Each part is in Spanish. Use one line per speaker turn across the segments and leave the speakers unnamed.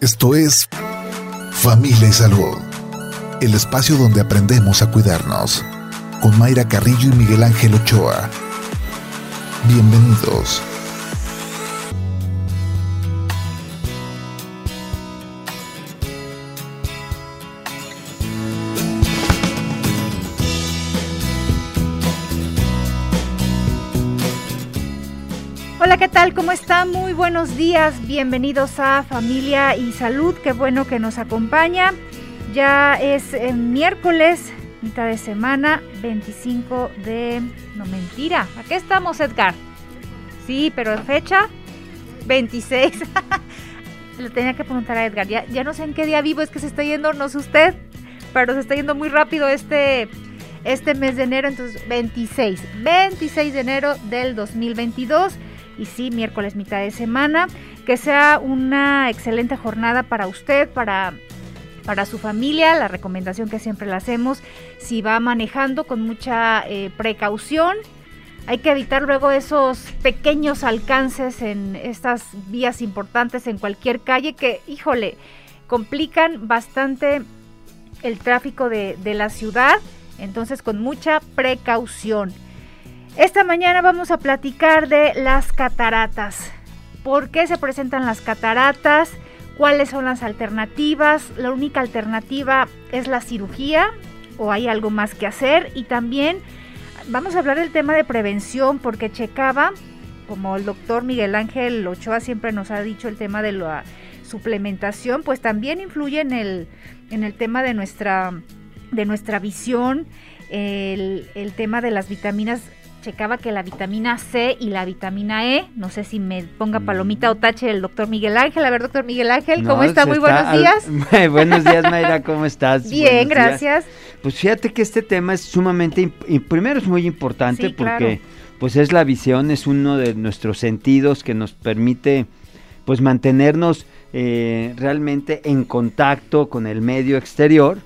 Esto es Familia y Salud, el espacio donde aprendemos a cuidarnos, con Mayra Carrillo y Miguel Ángel Ochoa. Bienvenidos.
Muy buenos días. Bienvenidos a Familia y Salud. Qué bueno que nos acompaña. Ya es eh, miércoles, mitad de semana, 25 de... No, mentira. ¿A estamos, Edgar? Sí, pero en fecha 26. Le tenía que preguntar a Edgar. Ya, ya no sé en qué día vivo, es que se está yendo, no sé usted, pero se está yendo muy rápido este, este mes de enero. Entonces, 26. 26 de enero del 2022 y sí, miércoles mitad de semana. Que sea una excelente jornada para usted, para, para su familia. La recomendación que siempre le hacemos, si va manejando con mucha eh, precaución. Hay que evitar luego esos pequeños alcances en estas vías importantes en cualquier calle que, híjole, complican bastante el tráfico de, de la ciudad. Entonces, con mucha precaución. Esta mañana vamos a platicar de las cataratas. ¿Por qué se presentan las cataratas? ¿Cuáles son las alternativas? La única alternativa es la cirugía o hay algo más que hacer. Y también vamos a hablar del tema de prevención porque checaba, como el doctor Miguel Ángel Ochoa siempre nos ha dicho el tema de la suplementación, pues también influye en el, en el tema de nuestra, de nuestra visión, el, el tema de las vitaminas checaba que la vitamina C y la vitamina E, no sé si me ponga palomita o tache el doctor Miguel Ángel. A ver, doctor Miguel Ángel, ¿cómo está? Muy buenos días.
buenos días, Mayra, ¿cómo estás?
Bien, gracias.
Pues fíjate que este tema es sumamente, primero es muy importante porque pues es la visión, es uno de nuestros sentidos que nos permite pues mantenernos eh, realmente en contacto con el medio exterior.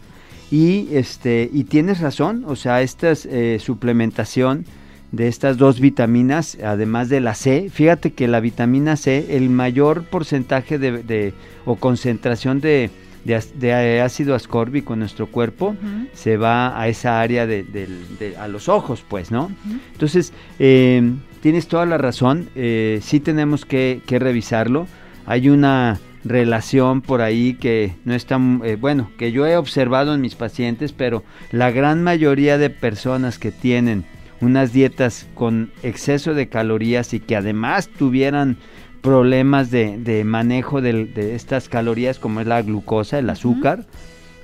Y, este, y tienes razón, o sea, esta eh, suplementación de estas dos vitaminas, además de la C. Fíjate que la vitamina C, el mayor porcentaje de, o concentración de, de, ácido ascórbico en nuestro cuerpo se va a esa área de, a los ojos, pues, ¿no? Entonces, eh, tienes toda la razón, eh, sí tenemos que, que, revisarlo. Hay una relación por ahí que no está, eh, bueno, que yo he observado en mis pacientes, pero la gran mayoría de personas que tienen unas dietas con exceso de calorías y que además tuvieran problemas de, manejo de, estas calorías como es la glucosa, el azúcar,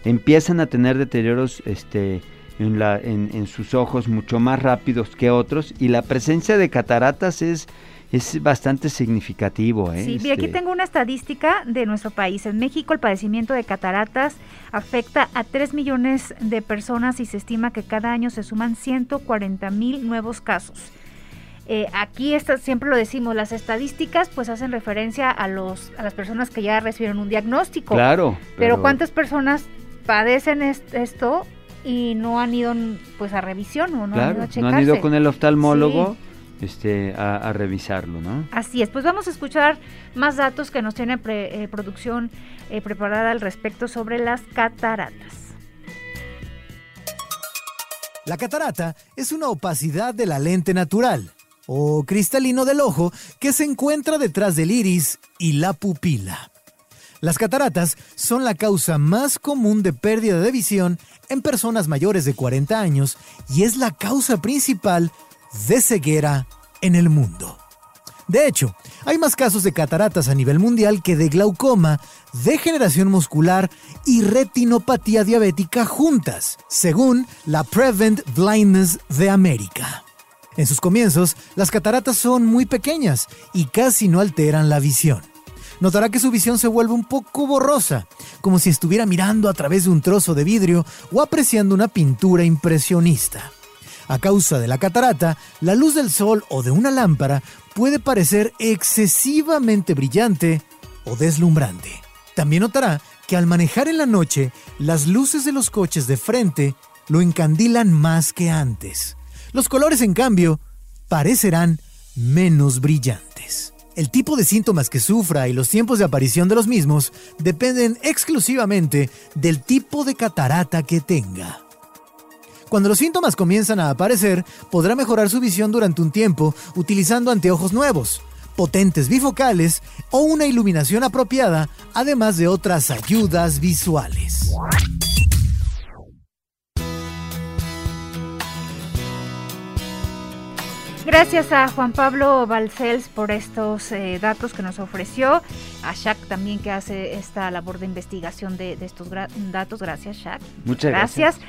empiezan a tener deterioros este, en, la, en, sus ojos mucho más rápidos que otros y la presencia de cataratas es es bastante significativo. ¿eh?
Sí, y aquí este tengo una estadística de nuestro país. En México el padecimiento de cataratas afecta a 3 millones de personas y se estima que cada año se suman 140 mil nuevos casos. Eh, aquí está, siempre lo decimos, las estadísticas pues hacen referencia a, los, a las personas que ya recibieron un diagnóstico.
Claro.
Pero, ¿cuántas personas padecen esto y no han ido pues a revisión o no han ido a checarse?
No han ido con el oftalmólogo este, a, revisarlo, ¿no?
Así es, pues vamos a escuchar más datos que nos tiene eh, producción eh, preparada al respecto sobre las cataratas.
La catarata es una opacidad de la lente natural o cristalino del ojo que se encuentra detrás del iris y la pupila. Las cataratas son la causa más común de pérdida de visión en personas mayores de 40 años y es la causa principal de ceguera en el mundo. De hecho, hay más casos de cataratas a nivel mundial que de glaucoma, degeneración muscular y retinopatía diabética juntas, según la Prevent Blindness de América. En sus comienzos, las cataratas son muy pequeñas y casi no alteran la visión. Notará que su visión se vuelve un poco borrosa, como si estuviera mirando a través de un trozo de vidrio o apreciando una pintura impresionista. A causa de la catarata, la luz del sol o de una lámpara puede parecer excesivamente brillante o deslumbrante. También notará que al manejar en la noche, las luces de los coches de frente lo encandilan más que antes. Los colores, en cambio, parecerán menos brillantes. El tipo de síntomas que sufra y los tiempos de aparición de los mismos dependen exclusivamente del tipo de catarata que tenga. Cuando los síntomas comienzan a aparecer, podrá mejorar su visión durante un tiempo utilizando anteojos nuevos, potentes bifocales o una iluminación apropiada, además de otras ayudas visuales.
Gracias a Juan Pablo Balcells por estos eh, datos que nos ofreció, a Shaq también que hace esta labor de investigación de, estos datos. Gracias, Shaq.
Muchas gracias.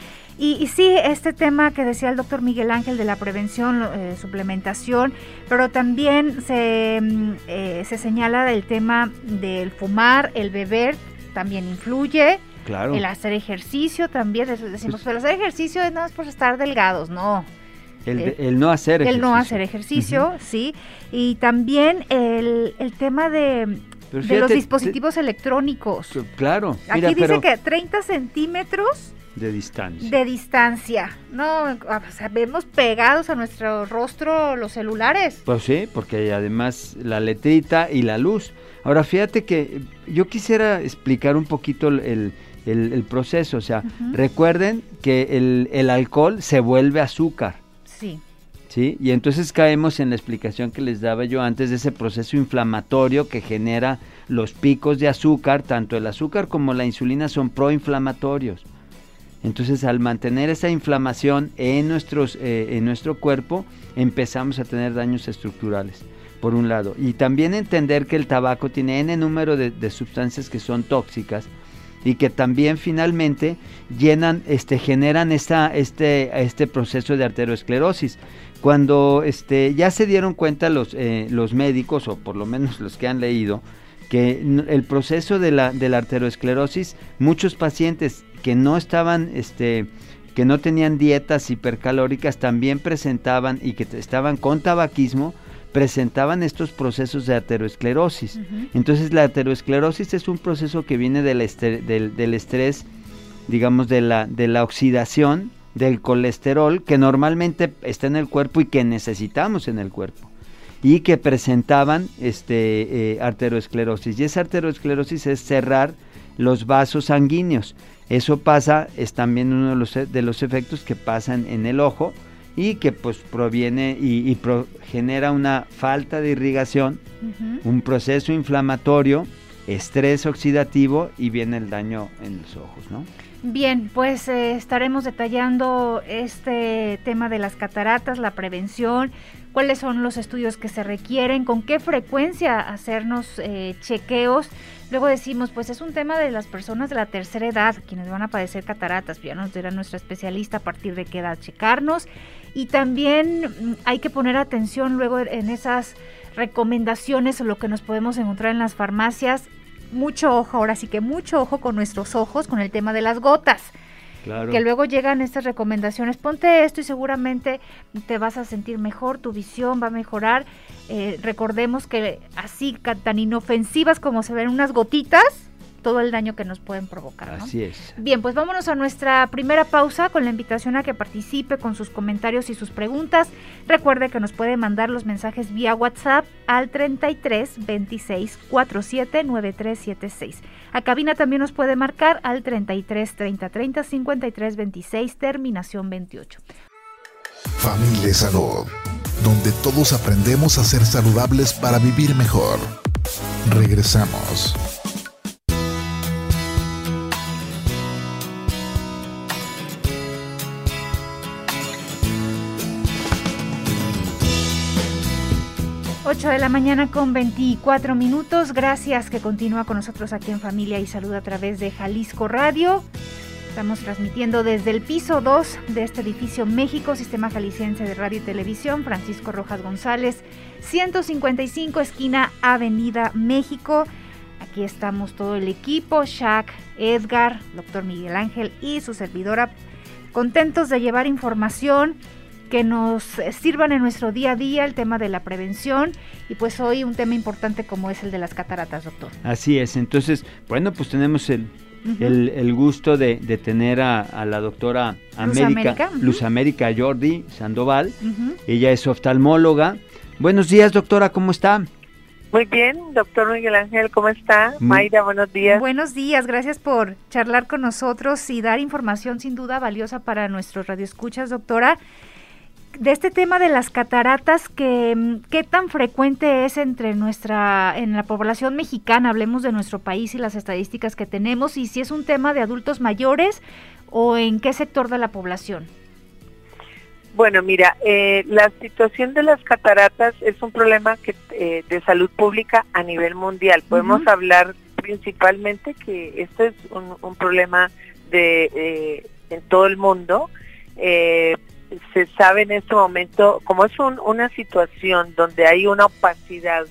Y, sí, este tema que decía el doctor Miguel Ángel de la prevención, eh, suplementación, pero también se, mm, eh, se señala del tema del fumar, el beber, también influye.
Claro.
El hacer ejercicio también, decimos, pero hacer ejercicio es nada más por estar delgados, no.
El, el, no hacer
ejercicio. El no hacer ejercicio, sí. Y también el, el tema de, de los dispositivos electrónicos.
Claro.
Aquí dice que 30 centímetros
de distancia.
De distancia. No, o sea, vemos pegados a nuestro rostro los celulares.
Pues sí, porque además la letrita y la luz. Ahora, fíjate que yo quisiera explicar un poquito el, el, proceso. O sea, recuerden que el, el alcohol se vuelve azúcar.
Sí.
¿Sí? Y entonces caemos en la explicación que les daba yo antes de ese proceso inflamatorio que genera los picos de azúcar, tanto el azúcar como la insulina son proinflamatorios. Entonces al mantener esa inflamación en, nuestros, eh, en nuestro cuerpo empezamos a tener daños estructurales, por un lado. Y también entender que el tabaco tiene n número de, sustancias que son tóxicas y que también finalmente llenan, este, generan esta, este, este proceso de arteriosclerosis. Cuando este, ya se dieron cuenta los, eh, los médicos, o por lo menos los que han leído, que el proceso de la, de la arteriosclerosis, muchos pacientes que no estaban, este, que no tenían dietas hipercalóricas, también presentaban y que estaban con tabaquismo, presentaban estos procesos de aterosclerosis. Entonces la aterosclerosis es un proceso que viene del, del, estrés, digamos, de la, de la oxidación del colesterol que normalmente está en el cuerpo y que necesitamos en el cuerpo y que presentaban este eh, arteriosclerosis. Y esa arteriosclerosis es cerrar los vasos sanguíneos. Eso pasa es también uno de los, de los efectos que pasan en el ojo y que pues proviene y, genera una falta de irrigación, un proceso inflamatorio, estrés oxidativo y viene el daño en los ojos, ¿no?
Bien, pues eh, estaremos detallando este tema de las cataratas, la prevención, cuáles son los estudios que se requieren, con qué frecuencia hacernos eh, chequeos. Luego decimos, pues es un tema de las personas de la tercera edad, quienes van a padecer cataratas, ya nos dirá nuestra especialista a partir de qué edad checarnos. Y también mm, hay que poner atención luego en esas recomendaciones o lo que nos podemos encontrar en las farmacias mucho ojo, ahora sí que mucho ojo con nuestros ojos con el tema de las gotas. Que luego llegan estas recomendaciones, ponte esto y seguramente te vas a sentir mejor, tu visión va a mejorar. Eh, recordemos que así tan inofensivas como se ven unas gotitas, todo el daño que nos pueden provocar.
Así es.
Bien, pues vámonos a nuestra primera pausa con la invitación a que participe con sus comentarios y sus preguntas. Recuerde que nos puede mandar los mensajes vía WhatsApp al 33 26 47 9376. A cabina también nos puede marcar al 33 30 30 53 26 terminación 28.
Familia Salud, donde todos aprendemos a ser saludables para vivir mejor. Regresamos.
8 de la mañana con 24 minutos. Gracias que continúa con nosotros aquí en Familia y Salud a través de Jalisco Radio. Estamos transmitiendo desde el piso 2 de este edificio México, Sistema Jalisciense de Radio y Televisión, Francisco Rojas González, 155 esquina Avenida México. Aquí estamos todo el equipo, Shaq, Edgar, doctor Miguel Ángel y su servidora, contentos de llevar información que nos sirvan en nuestro día a día el tema de la prevención y pues hoy un tema importante como es el de las cataratas, doctor.
Así es, entonces, bueno, pues tenemos el, el, gusto de, tener a, la doctora América, Luz América, Jordi Sandoval, ella es oftalmóloga. Buenos días, doctora, ¿cómo está?
Muy bien, doctor Miguel Ángel, ¿cómo está? Mayra, buenos días.
Buenos días, gracias por charlar con nosotros y dar información sin duda valiosa para nuestros radioescuchas, doctora. De este tema de las cataratas, que, ¿qué tan frecuente es entre nuestra, en la población mexicana? Hablemos de nuestro país y las estadísticas que tenemos y si es un tema de adultos mayores o en qué sector de la población.
Bueno, mira, eh, la situación de las cataratas es un problema que, eh, de salud pública a nivel mundial. Podemos hablar principalmente que esto es un, problema de eh, en todo el mundo. Se sabe en este momento, como es una situación donde hay una opacidad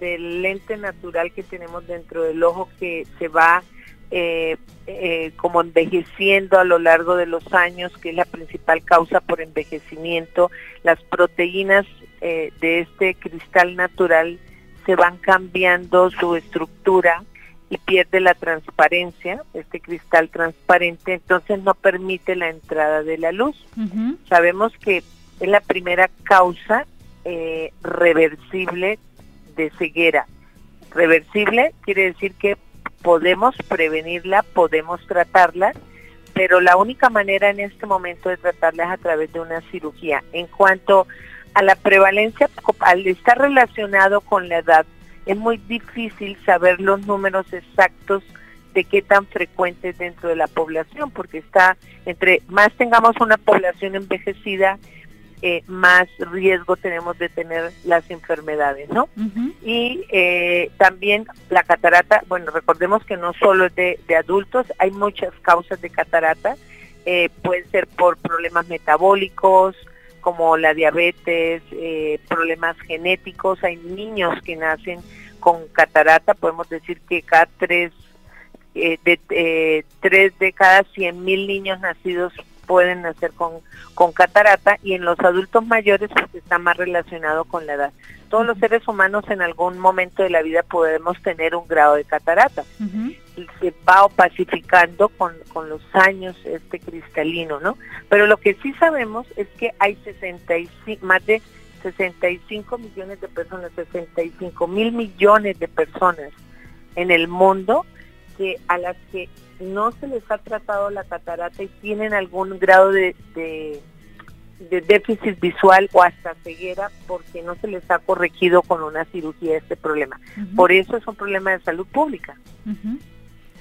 del lente natural que tenemos dentro del ojo que se va eh, eh, como envejeciendo a lo largo de los años, que es la principal causa por envejecimiento. Las proteínas eh, de este cristal natural se van cambiando su estructura y pierde la transparencia, este cristal transparente, entonces no permite la entrada de la luz. Sabemos que es la primera causa eh, reversible de ceguera. Reversible quiere decir que podemos prevenirla, podemos tratarla, pero la única manera en este momento de tratarla es a través de una cirugía. En cuanto a la prevalencia, al estar relacionado con la edad, es muy difícil saber los números exactos de qué tan frecuente es dentro de la población, porque está entre más tengamos una población envejecida, eh, más riesgo tenemos de tener las enfermedades, ¿no? Y eh, también la catarata, bueno, recordemos que no solo es de, adultos, hay muchas causas de catarata, eh, pueden ser por problemas metabólicos, como la diabetes, problemas genéticos, hay niños que nacen con catarata, podemos decir que cada tres, de, tres de cada cien mil niños nacidos pueden nacer con, con catarata y en los adultos mayores pues está más relacionado con la edad. Todos los seres humanos en algún momento de la vida podemos tener un grado de catarata. Y Se va opacificando con, con los años este cristalino, ¿no? Pero lo que sí sabemos es que hay 65, más de 65 millones de personas, 65 mil millones de personas en el mundo que a las que no se les ha tratado la catarata y tienen algún grado de, de, déficit visual o hasta ceguera porque no se les ha corregido con una cirugía este problema. Por eso es un problema de salud pública.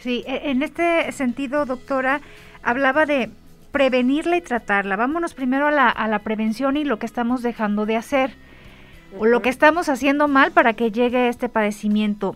Sí, e, en este sentido, doctora, hablaba de prevenirla y tratarla. Vámonos primero a la, a la prevención y lo que estamos dejando de hacer o lo que estamos haciendo mal para que llegue este padecimiento.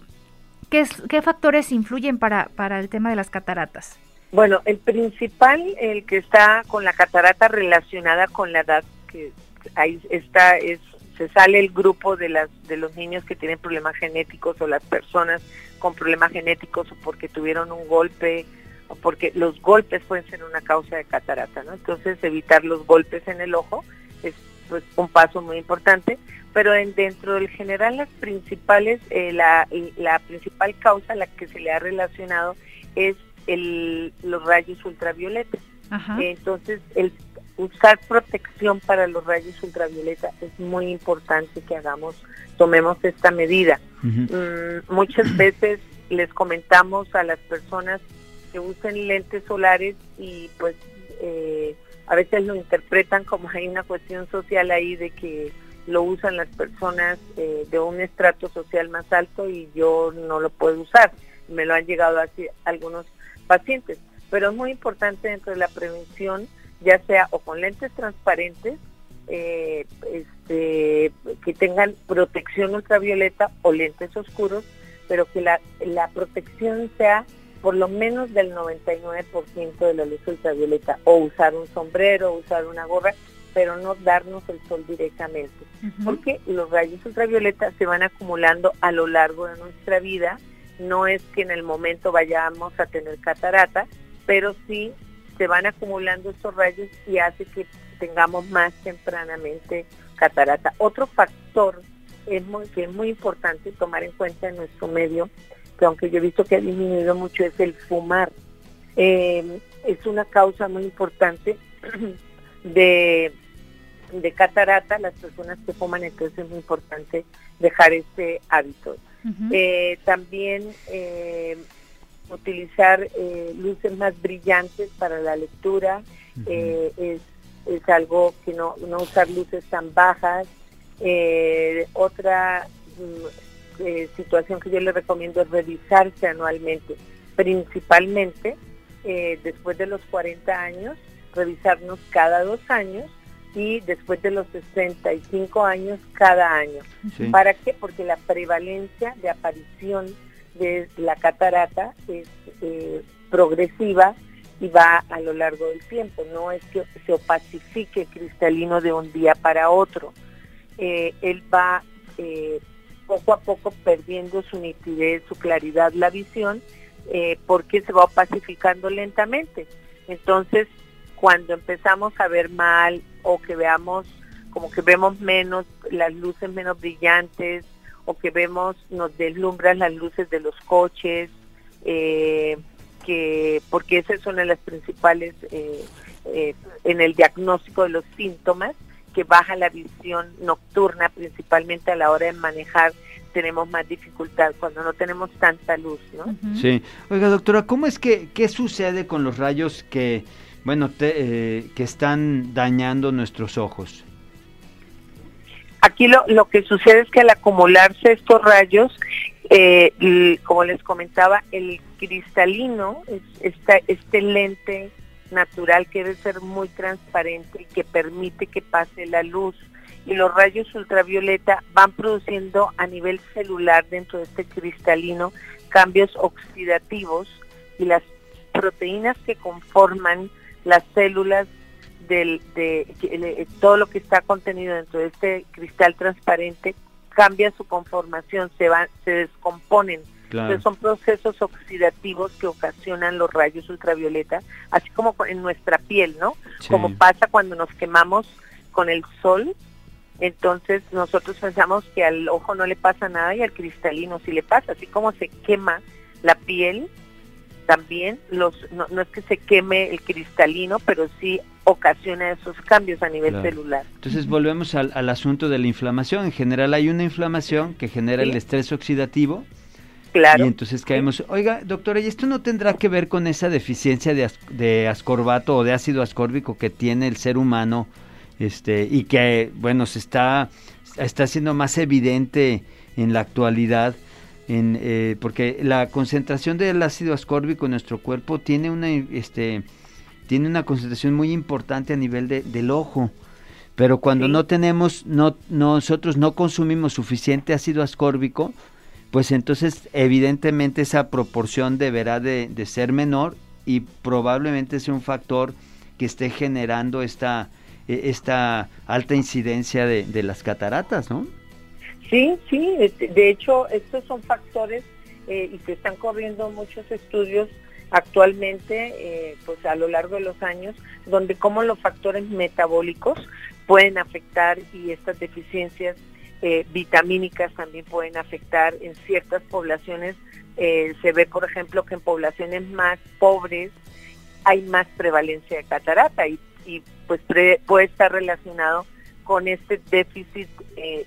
¿Qué, ¿Qué factores influyen para, para el tema de las cataratas?
Bueno, el principal, el que está con la catarata relacionada con la edad, que ahí está, es, se sale el grupo de las de los niños que tienen problemas genéticos o las personas con problemas genéticos o porque tuvieron un golpe o porque los golpes pueden ser una causa de catarata, ¿no? Entonces evitar los golpes en el ojo es pues, un paso muy importante pero en, dentro del general las principales, eh, la, la, principal causa a la que se le ha relacionado es el, los rayos ultravioleta. entonces, el usar protección para los rayos ultravioleta es muy importante que hagamos, tomemos esta medida. Mm, muchas veces les comentamos a las personas que usen lentes solares y pues eh, a veces lo interpretan como hay una cuestión social ahí de que lo usan las personas eh, de un estrato social más alto y yo no lo puedo usar. Me lo han llegado así algunos pacientes. Pero es muy importante dentro de la prevención, ya sea o con lentes transparentes, eh, este, que tengan protección ultravioleta o lentes oscuros, pero que la, la protección sea por lo menos del 99% de la luz ultravioleta, o usar un sombrero, o usar una gorra, pero no darnos el sol directamente, porque los rayos ultravioletas se van acumulando a lo largo de nuestra vida, no es que en el momento vayamos a tener catarata, pero sí se van acumulando estos rayos y hace que tengamos más tempranamente catarata. Otro factor es muy, que es muy importante tomar en cuenta en nuestro medio, que aunque yo he visto que ha disminuido mucho, es el fumar. Eh, es una causa muy importante de de catarata, las personas que fuman, entonces es muy importante dejar este hábito. Eh, también eh, utilizar luces más brillantes para la lectura es, es, algo que no, no usar luces tan bajas. otra mm, situación que yo le recomiendo es revisarse anualmente, principalmente después de los 40 años, revisarnos cada dos años y después de los 65 años cada año. ¿Para qué? Porque la prevalencia de aparición de la catarata es eh, progresiva y va a lo largo del tiempo. No es que se opacifique cristalino de un día para otro. Eh, él va eh, poco a poco perdiendo su nitidez, su claridad, la visión, porque se va opacificando lentamente. Entonces, cuando empezamos a ver mal o que veamos como que vemos menos las luces menos brillantes o que vemos nos deslumbran las luces de los coches eh, que porque esas son las principales eh, eh, en el diagnóstico de los síntomas que baja la visión nocturna principalmente a la hora de manejar tenemos más dificultad cuando no tenemos tanta luz, ¿no?
Sí. Oiga, doctora, ¿cómo es que qué sucede con los rayos que bueno, eh, que están dañando nuestros ojos.
Aquí lo, lo que sucede es que al acumularse estos rayos, eh, como les comentaba, el cristalino, es este lente natural que debe ser muy transparente y que permite que pase la luz. Y los rayos ultravioleta van produciendo a nivel celular dentro de este cristalino cambios oxidativos y las proteínas que conforman las células del, de, todo lo que está contenido dentro de este cristal transparente cambia su conformación, se van, se descomponen. Entonces son procesos oxidativos que ocasionan los rayos ultravioleta, así como en nuestra piel, ¿no? Como pasa cuando nos quemamos con el sol, entonces nosotros pensamos que al ojo no le pasa nada y al cristalino sí le pasa, así como se quema la piel, también los no, es que se queme el cristalino, pero sí ocasiona esos cambios a nivel celular.
Entonces volvemos al, asunto de la inflamación. En general hay una inflamación que genera el estrés oxidativo.
Claro.
Y entonces caemos, oiga, doctora, ¿y esto no tendrá que ver con esa deficiencia de, de ascorbato o de ácido ascórbico que tiene el ser humano este y que, bueno, se está, está siendo más evidente en la actualidad? En, eh, porque la concentración del ácido ascórbico en nuestro cuerpo tiene una, este, tiene una concentración muy importante a nivel de, del ojo. Pero cuando no tenemos, no, nosotros no consumimos suficiente ácido ascórbico, pues entonces evidentemente esa proporción deberá de, de ser menor y probablemente sea un factor que esté generando esta, e, esta alta incidencia de, de las cataratas, ¿no?
Sí, sí, de hecho estos son factores eh, y que están corriendo muchos estudios actualmente, eh, pues a lo largo de los años, donde cómo los factores metabólicos pueden afectar y estas deficiencias eh, vitamínicas también pueden afectar en ciertas poblaciones. se ve, por ejemplo, que en poblaciones más pobres hay más prevalencia de catarata y, y pues puede estar relacionado con este déficit eh,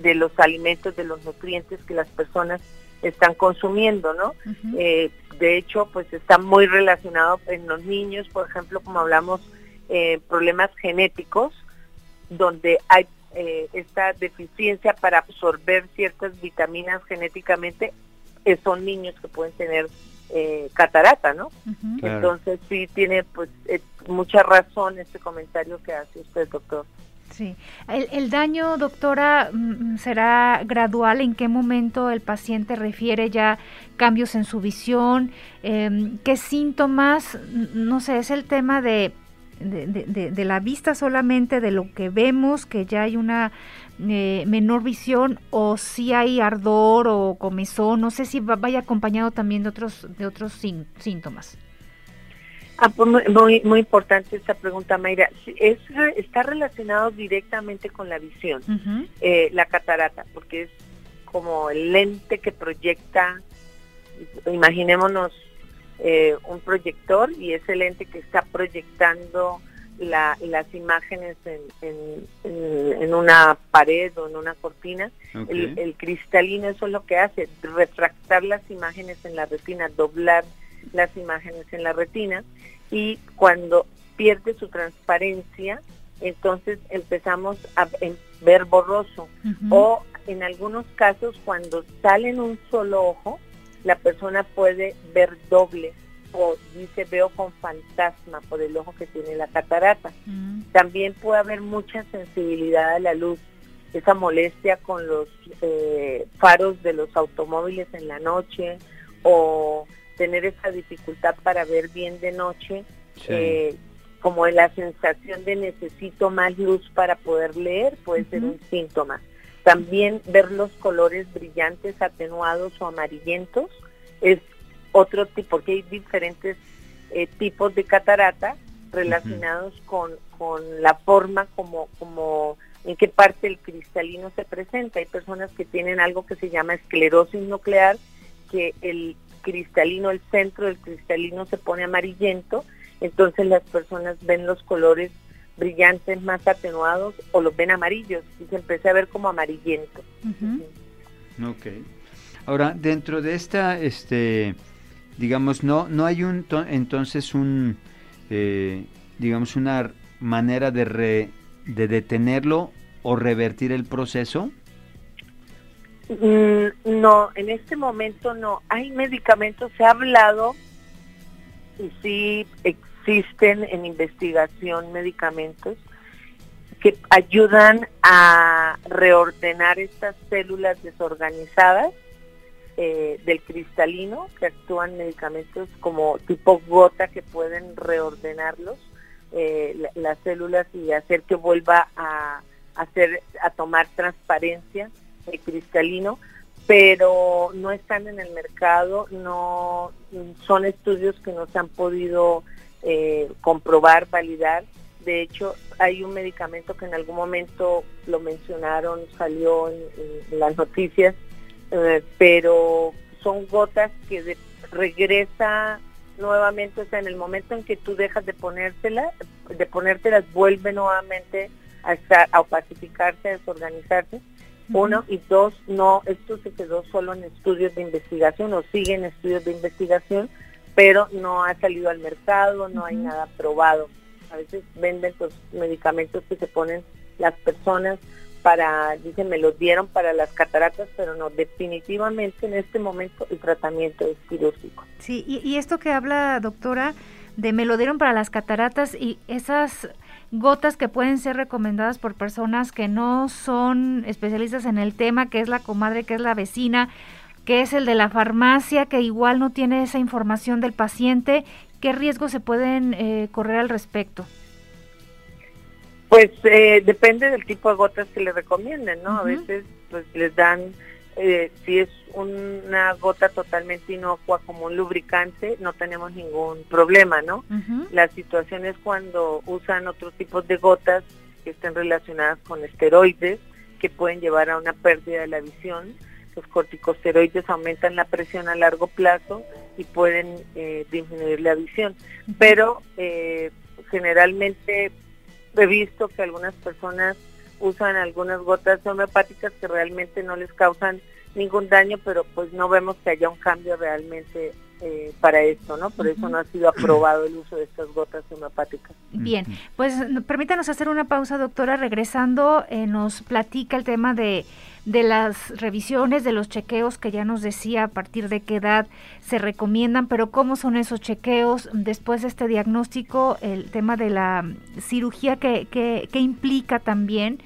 de, los alimentos, de los nutrientes que las personas están consumiendo, ¿no? Eh, de hecho, pues está muy relacionado en los niños, por ejemplo, como hablamos, eh, problemas genéticos, donde hay esta deficiencia para absorber ciertas vitaminas genéticamente, son niños que pueden tener catarata, ¿no? Entonces sí tiene pues mucha razón este comentario que hace usted, doctor.
Sí. El, daño, doctora, mm, será gradual. ¿En qué momento el paciente refiere ya cambios en su visión? Em, ¿Qué síntomas? No sé, es el tema de, de, la vista solamente, de lo que vemos, que ya hay una eh, menor visión, o si hay ardor o comezón. No sé si vaya acompañado también de otros, de otros síntomas.
Ah, pues muy, muy importante esta pregunta, Mayra. Es, está relacionado directamente con la visión, eh, la catarata, porque es como el lente que proyecta, imaginémonos eh, un proyector y ese lente que está proyectando las imágenes en, en, una pared o en una cortina. El, cristalino eso es lo que hace, refractar las imágenes en la retina, doblar las imágenes en la retina y cuando pierde su transparencia, entonces empezamos a ver borroso. O en algunos casos cuando sale en un solo ojo, la persona puede ver doble o dice veo con fantasma por el ojo que tiene la catarata. Mm. También puede haber mucha sensibilidad a la luz, esa molestia con los eh, faros de los automóviles en la noche o tener esa dificultad para ver bien de noche, eh, como la sensación de necesito más luz para poder leer, puede ser un síntoma. También ver los colores brillantes, atenuados o amarillentos es otro tipo, porque hay diferentes eh, tipos de catarata relacionados con, con la forma como, como en qué parte el cristalino se presenta. Hay personas que tienen algo que se llama esclerosis nuclear, que el cristalino, el centro del cristalino se pone amarillento, entonces las personas ven los colores brillantes más atenuados o los ven amarillos y se empieza a ver como amarillento.
Ok. Ahora, dentro de esta, este, digamos, no, no hay un, entonces un, eh, digamos, una manera de, de detenerlo o revertir el proceso.
Mm, no, en este momento no. Hay medicamentos, se ha hablado y sí existen en investigación medicamentos que ayudan a reordenar estas células desorganizadas eh, del cristalino, que actúan medicamentos como tipo gota que pueden reordenarlos, eh, las células y hacer que vuelva a, hacer, a tomar transparencia el cristalino, pero no están en el mercado, no son estudios que no se han podido eh, comprobar, validar. De hecho, hay un medicamento que en algún momento lo mencionaron, salió en, las noticias, eh, pero son gotas que de, regresa nuevamente, o sea, en el momento en que tú dejas de ponértela, de ponértelas, vuelve nuevamente a, estar, a opacificarse, a desorganizarse. Uno, y dos, no, esto se quedó solo en estudios de investigación o sigue en estudios de investigación, pero no ha salido al mercado, no hay nada probado. A veces venden los medicamentos que se ponen las personas para, dicen, me los dieron para las cataratas, pero no, definitivamente en este momento el tratamiento es quirúrgico.
Sí, y, y esto que habla, doctora, de me lo dieron para las cataratas y esas gotas que pueden ser recomendadas por personas que no son especialistas en el tema, que es la comadre, que es la vecina, que es el de la farmacia, que igual no tiene esa información del paciente. ¿Qué riesgos se pueden eh, correr al respecto?
Pues eh, depende del tipo de gotas que le recomienden, ¿no? A veces pues les dan eh, si es una gota totalmente inocua como un lubricante, no tenemos ningún problema, ¿no? La situación es cuando usan otros tipos de gotas que estén relacionadas con esteroides, que pueden llevar a una pérdida de la visión. Los corticosteroides aumentan la presión a largo plazo y pueden eh, disminuir la visión. Pero eh, generalmente he visto que algunas personas usan algunas gotas homeopáticas que realmente no les causan ningún daño, pero pues no vemos que haya un cambio realmente eh, para esto, ¿no? Por eso no ha sido aprobado el uso de estas gotas homeopáticas.
Bien, pues permítanos hacer una pausa, doctora. Regresando, eh, nos platica el tema de, de las revisiones, de los chequeos que ya nos decía a partir de qué edad se recomiendan, pero cómo son esos chequeos después de este diagnóstico, el tema de la cirugía que, que, que implica también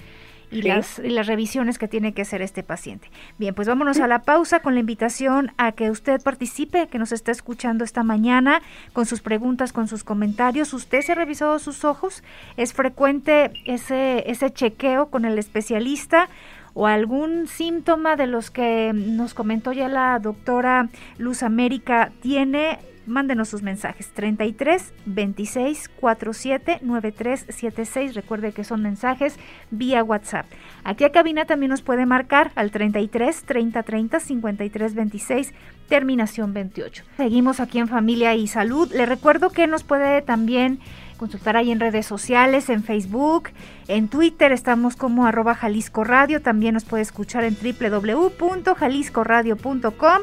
y, las, las revisiones que tiene que hacer este paciente. Bien, pues vámonos a la pausa con la invitación a que usted participe, que nos está escuchando esta mañana con sus preguntas, con sus comentarios. ¿Usted se ha revisado sus ojos? ¿Es frecuente ese, ese chequeo con el especialista? O algún síntoma de los que nos comentó ya la doctora Luz América tiene mándenos sus mensajes 33 26 47 93 76. Recuerde que son mensajes vía WhatsApp. Aquí a cabina también nos puede marcar al 33 30 30 53 26 terminación 28. Seguimos aquí en Familia y Salud. Le recuerdo que nos puede también consultar ahí en redes sociales, en Facebook, en Twitter estamos como arroba Jalisco Radio, también nos puede escuchar en www.jaliscoradio.com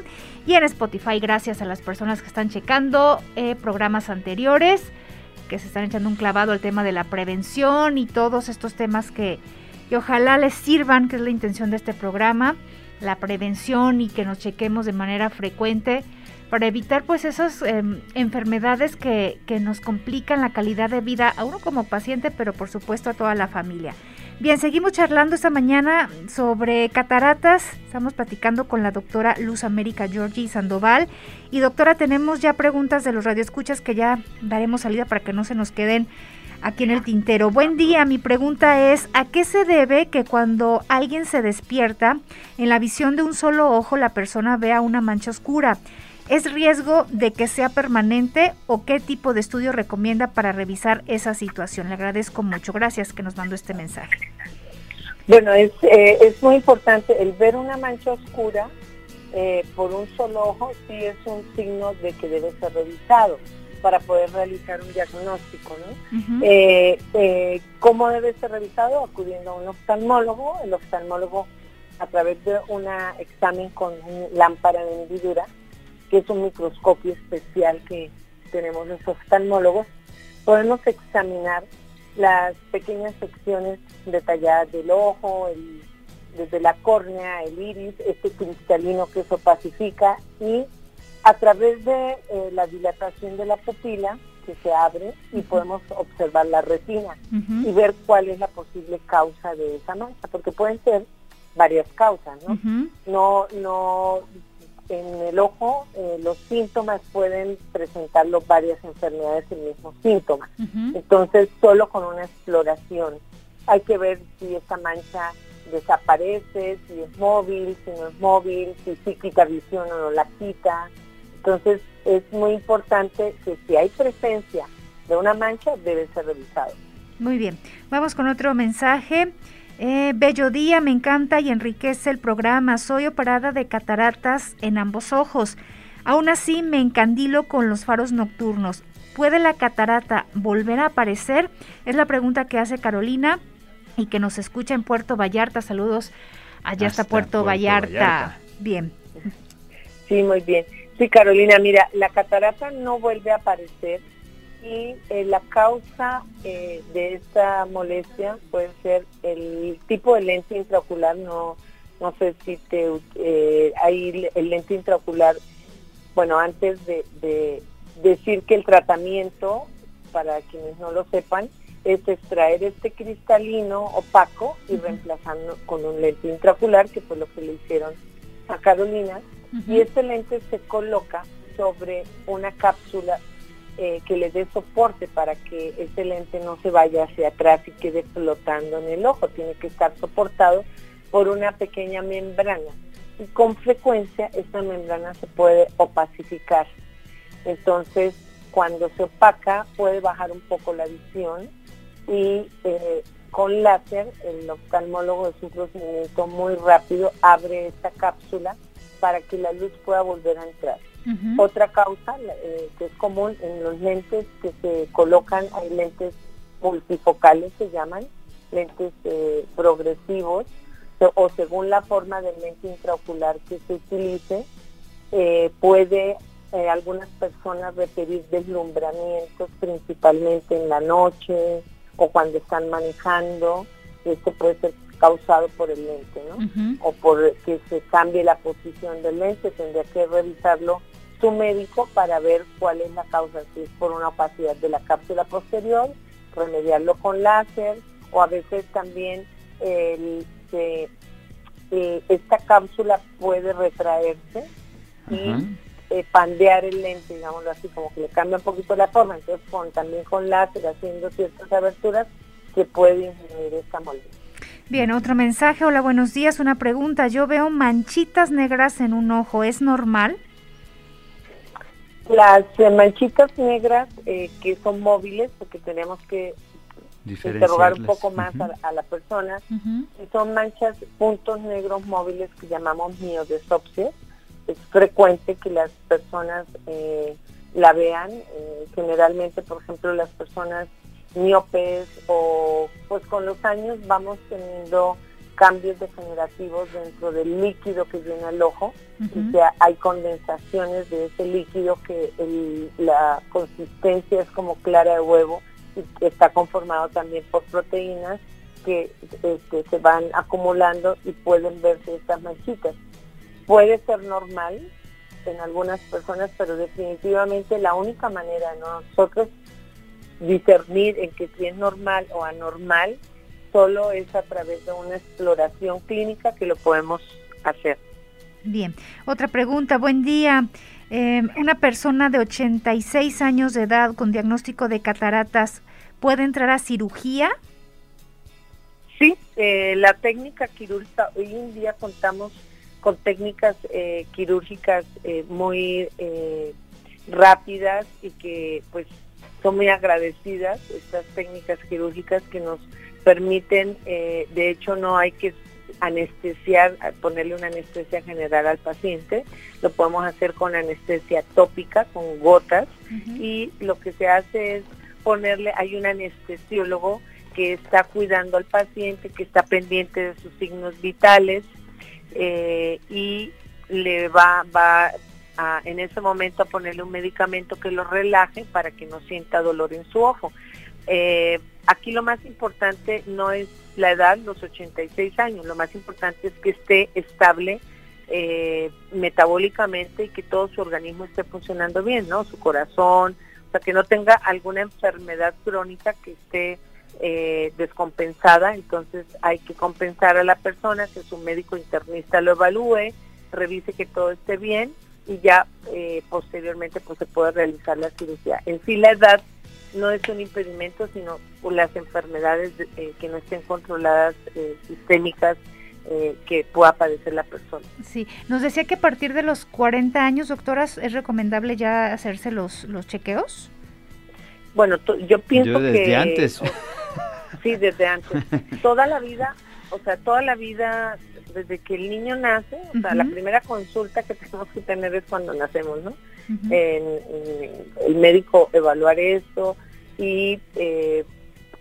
y en Spotify gracias a las personas que están checando eh, programas anteriores, que se están echando un clavado al tema de la prevención y todos estos temas que, que ojalá les sirvan, que es la intención de este programa, la prevención y que nos chequemos de manera frecuente para evitar pues esas em, enfermedades que, que, nos complican la calidad de vida a uno como paciente, pero por supuesto a toda la familia. Bien, seguimos charlando esta mañana sobre cataratas. Estamos platicando con la doctora Luz América Georgie Sandoval. Y doctora, tenemos ya preguntas de los radioescuchas que ya daremos salida para que no se nos queden aquí en el tintero. Buen día, mi pregunta es, ¿a qué se debe que cuando alguien se despierta, en la visión de un solo ojo la persona vea una mancha oscura? ¿Es riesgo de que sea permanente o qué tipo de estudio recomienda para revisar esa situación? Le agradezco mucho. Gracias que nos mandó este mensaje.
Bueno, es, eh, es muy importante el ver una mancha oscura eh, por un solo ojo, sí es un signo de que debe ser revisado para poder realizar un diagnóstico. ¿no? Eh, ¿Cómo debe ser revisado? Acudiendo a un oftalmólogo. El oftalmólogo, a través de un examen con lámpara de hendidura, que es un microscopio especial que tenemos los oftalmólogos, podemos examinar las pequeñas secciones detalladas del ojo, desde la córnea, el iris, este cristalino que eso pacifica y a través de eh, la dilatación de la pupila que se abre y podemos observar la retina y ver cuál es la posible causa de esa mancha, porque pueden ser varias causas, ¿no? No, no en el ojo eh, los síntomas pueden presentarlo varias enfermedades el mismo síntoma. Entonces, solo con una exploración hay que ver si esa mancha desaparece, si es móvil, si no es móvil, si sí quita visión o no la quita. Entonces, es muy importante que si hay presencia de una mancha, debe ser revisado.
Muy bien, vamos con otro mensaje. Eh, bello día, me encanta y enriquece el programa. Soy operada de cataratas en ambos ojos. Aún así me encandilo con los faros nocturnos. ¿Puede la catarata volver a aparecer? Es la pregunta que hace Carolina y que nos escucha en Puerto Vallarta. Saludos allá hasta, Puerto, Vallarta. Bien.
Sí, muy bien. Sí, Carolina, mira, la catarata no vuelve a aparecer y eh, la causa eh, de esta molestia puede ser el tipo de lente intraocular, no, no sé si te, eh, hay el lente intraocular, bueno, antes de, decir que el tratamiento, para quienes no lo sepan, es extraer este cristalino opaco y reemplazarlo con un lente intraocular, que fue lo que le hicieron a Carolina, y este lente se coloca sobre una cápsula eh, que le dé soporte para que ese lente no se vaya hacia atrás y quede flotando en el ojo. Tiene que estar soportado por una pequeña membrana. Y con frecuencia esta membrana se puede opacificar. Entonces, cuando se opaca, puede bajar un poco la visión y eh, con láser, el oftalmólogo es un procedimiento muy rápido, abre esta cápsula para que la luz pueda volver a entrar. Otra causa eh, que es común en los lentes que se colocan, hay lentes multifocales se llaman, lentes eh, progresivos, o según la forma del lente intraocular que se utilice, eh, puede algunas personas requerir deslumbramientos principalmente en la noche o cuando están manejando. Esto puede ser causado por el lente, ¿no? O por que se cambie la posición del lente, tendría que revisarlo su médico para ver cuál es la causa, si es por una opacidad de la cápsula posterior, remediarlo con láser o a veces también eh, esta cápsula puede retraerse y eh, pandear el lente, digámoslo así, como que le cambia un poquito la forma, entonces con, también con láser haciendo ciertas aberturas se puede disminuir esta molestia.
Bien, otro mensaje. Hola, buenos días. Una pregunta. Yo veo manchitas negras en un ojo. ¿Es normal?
Las eh, manchitas negras eh, que son móviles, porque tenemos que interrogar un poco más a, la persona, son manchas, puntos negros móviles que llamamos miodesopsias. Es frecuente que las personas eh, la vean, generalmente, por ejemplo, las personas miopes o pues con los años vamos teniendo cambios degenerativos dentro del líquido que llena el ojo, y que hay condensaciones de ese líquido que la consistencia es como clara de huevo y que está conformado también por proteínas que este, se van acumulando y pueden verse estas manchitas. Puede ser normal en algunas personas, pero definitivamente la única manera de nosotros discernir en que si es normal o anormal solo es a través de una exploración clínica que lo podemos hacer.
Bien, otra pregunta, buen día. Em, una persona de 86 años de edad con diagnóstico de cataratas, ¿puede entrar a cirugía?
Sí, eh, la técnica quirúrgica, hoy en día contamos con técnicas eh, quirúrgicas eh, muy rápidas y que pues son muy agradecidas, estas técnicas quirúrgicas que nos permiten, eh, de hecho no hay que anestesiar, ponerle una anestesia general al paciente, lo podemos hacer con anestesia tópica, con gotas, y lo que se hace es ponerle, hay un anestesiólogo que está cuidando al paciente, que está pendiente de sus signos vitales, eh, y le va, va a, en ese momento a ponerle un medicamento que lo relaje para que no sienta dolor en su ojo. Eh, aquí lo más importante no es la edad, los 86 años, lo más importante es que esté estable eh, metabólicamente y que todo su organismo esté funcionando bien, ¿no? Su corazón, o sea, que no tenga alguna enfermedad crónica que esté eh, descompensada, entonces hay que compensar a la persona, que su médico internista lo evalúe, revise que todo esté bien y ya eh, posteriormente pues se puede realizar la cirugía. En sí la edad no es un impedimento, sino las enfermedades eh, que no estén controladas eh, sistémicas eh, que pueda padecer la persona.
Sí, nos decía que a partir de los 40 años, doctoras, es recomendable ya hacerse los, los chequeos.
Bueno, yo pienso
yo desde
que...
antes.
sí, desde antes. toda la vida, o sea, toda la vida, desde que el niño nace, o sea, la primera consulta que tenemos que tener es cuando nacemos, ¿no? el médico evaluar esto y eh,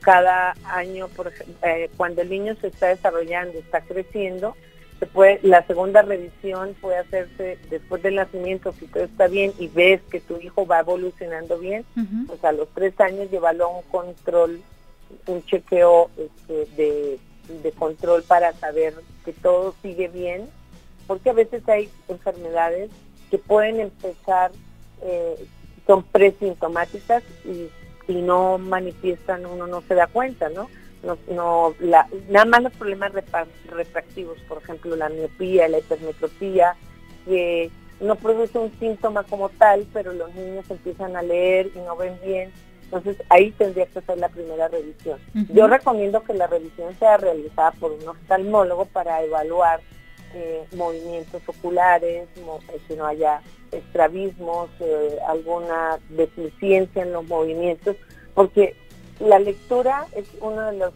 cada año, por ejemplo, eh, cuando el niño se está desarrollando, está creciendo, se puede, la segunda revisión puede hacerse después del nacimiento, si todo está bien y ves que tu hijo va evolucionando bien, pues a los tres años llevarlo a un control, un chequeo este, de, de control para saber que todo sigue bien, porque a veces hay enfermedades que pueden empezar, eh, son presintomáticas y, no manifiestan, uno no se da cuenta, ¿no? no, no la, nada más los problemas refractivos, por ejemplo, la miopía, la hipermetropía, que no produce un síntoma como tal, pero los niños empiezan a leer y no ven bien. Entonces ahí tendría que ser la primera revisión. Yo recomiendo que la revisión sea realizada por un oftalmólogo para evaluar eh, movimientos oculares, eh, que no haya estrabismos, eh, alguna deficiencia en los movimientos, porque la lectura es uno de los,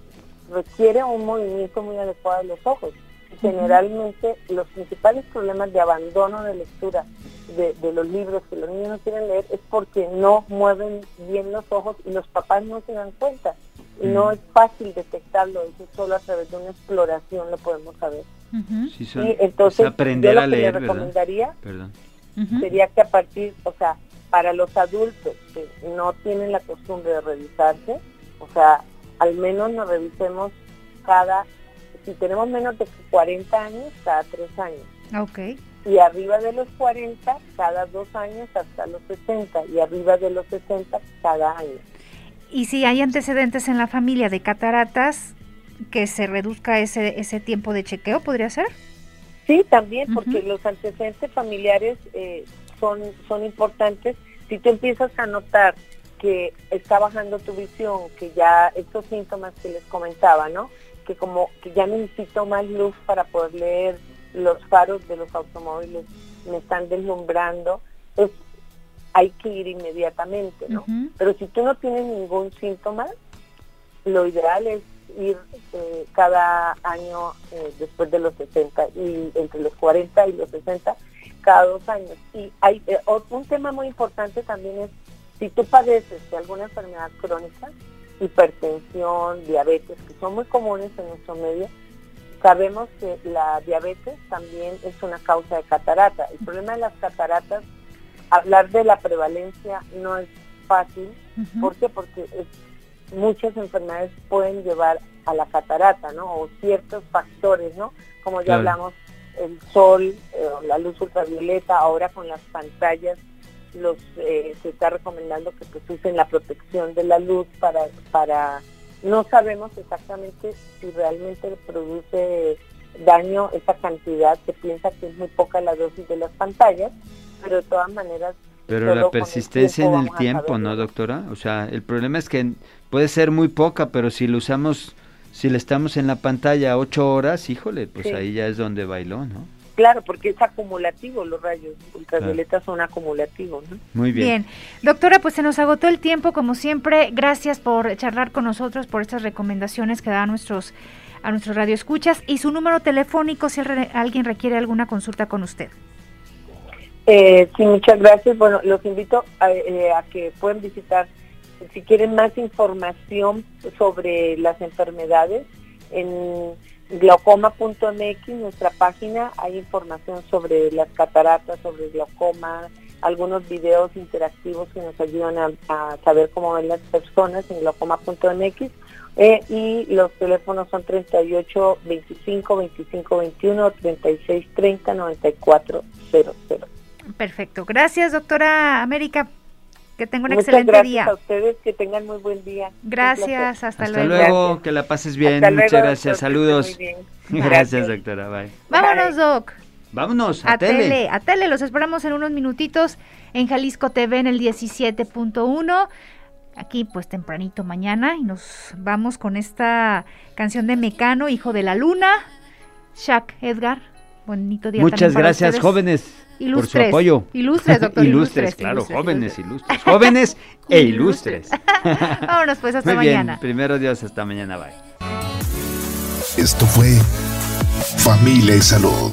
requiere un movimiento muy adecuado de los ojos. Generalmente los principales problemas de abandono de lectura de, de, los libros que los niños no quieren leer es porque no mueven bien los ojos y los papás no se dan cuenta. Y no es fácil detectarlo, eso solo a través de una exploración lo podemos saber.
Y entonces, aprender a leer,
le recomendaría sería que a partir, o sea, para los adultos que no tienen la costumbre de revisarse, o sea, al menos nos revisemos cada, si tenemos menos de 40 años, cada tres años.
Ok.
Y arriba de los 40, cada dos años hasta los 60. Y arriba de los 60, cada año.
Y si hay antecedentes en la familia de cataratas, que se reduzca ese, ese tiempo de chequeo, ¿podría ser?
Sí, también, porque los antecedentes familiares eh, son, son importantes. Si tú empiezas a notar que está bajando tu visión, que ya estos síntomas que les comentaba, ¿no? Que como que ya necesito más luz para poder leer los faros de los automóviles, me están deslumbrando, pues hay que ir inmediatamente, ¿no? Pero si tú no tienes ningún síntoma, lo ideal es ir eh, cada año eh, después de los 60 y entre los 40 y los 60 cada dos años. Y hay eh, un tema muy importante también es si tú padeces de alguna enfermedad crónica, hipertensión, diabetes, que son muy comunes en nuestro medio, sabemos que la diabetes también es una causa de catarata. El problema de las cataratas, hablar de la prevalencia no es fácil. ¿Por qué? Porque muchas enfermedades pueden llevar a la catarata, ¿no? O ciertos factores, ¿no? Como ya hablamos, el sol, eh, la luz ultravioleta, ahora con las pantallas los eh, se está recomendando que pues usen la protección de la luz para para no sabemos exactamente si realmente produce daño esa cantidad se piensa que es muy poca la dosis de las pantallas pero de todas maneras
pero la persistencia en el tiempo, ¿no, doctora? O sea, el problema es que puede ser muy poca, pero si lo usamos, si le estamos en la pantalla ocho horas, híjole, pues ahí ya es donde bailó, ¿no?
Claro, porque es acumulativo, los rayos ultravioletas son acumulativos. ¿no?
Muy bien. Bien,
doctora, pues se nos agotó el tiempo, como siempre. Gracias por charlar con nosotros, por estas recomendaciones que da a nuestros, a nuestros radioescuchas y su número telefónico si alguien requiere alguna consulta con usted.
Eh, sí, muchas gracias. Bueno, los invito a, eh, a que puedan visitar, si quieren más información sobre las enfermedades, en glaucoma.mx, nuestra página, hay información sobre las cataratas, sobre glaucoma, algunos videos interactivos que nos ayudan a, saber cómo ven las personas en glaucoma.mx. Eh, y los teléfonos son 38 25 25 21 36 30 94 00.
Perfecto. Gracias, doctora América. Que tenga un excelente
gracias
día.
a ustedes, que tengan muy buen día.
Gracias, hasta,
hasta luego. que la pases bien. Muchas gracias, saludos. Gracias, doctora. Bye.
Vámonos, Doc.
Vámonos a, tele.
A tele, los esperamos en unos minutitos en Jalisco TV en el 17.1. Aquí pues tempranito mañana y nos vamos con esta canción de Mecano, Hijo de la Luna. Shaq Edgar, bonito día.
Muchas gracias, jóvenes. Por su apoyo.
Ilustres, doctor.
ilustres, claro, jóvenes, ilustres. Jóvenes e ilustres.
Vámonos pues, hasta Muy mañana.
Bien. Primero Dios, hasta mañana, bye.
Esto fue Familia y Salud.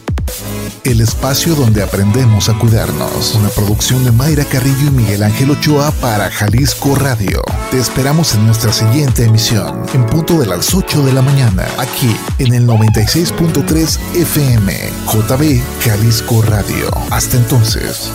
El espacio donde aprendemos a cuidarnos. Una producción de Mayra Carrillo y Miguel Ángel Ochoa para Jalisco Radio. Te esperamos en nuestra siguiente emisión, en punto de las 8 de la mañana, aquí en el 96.3 FM, JB Jalisco Radio. Hasta entonces.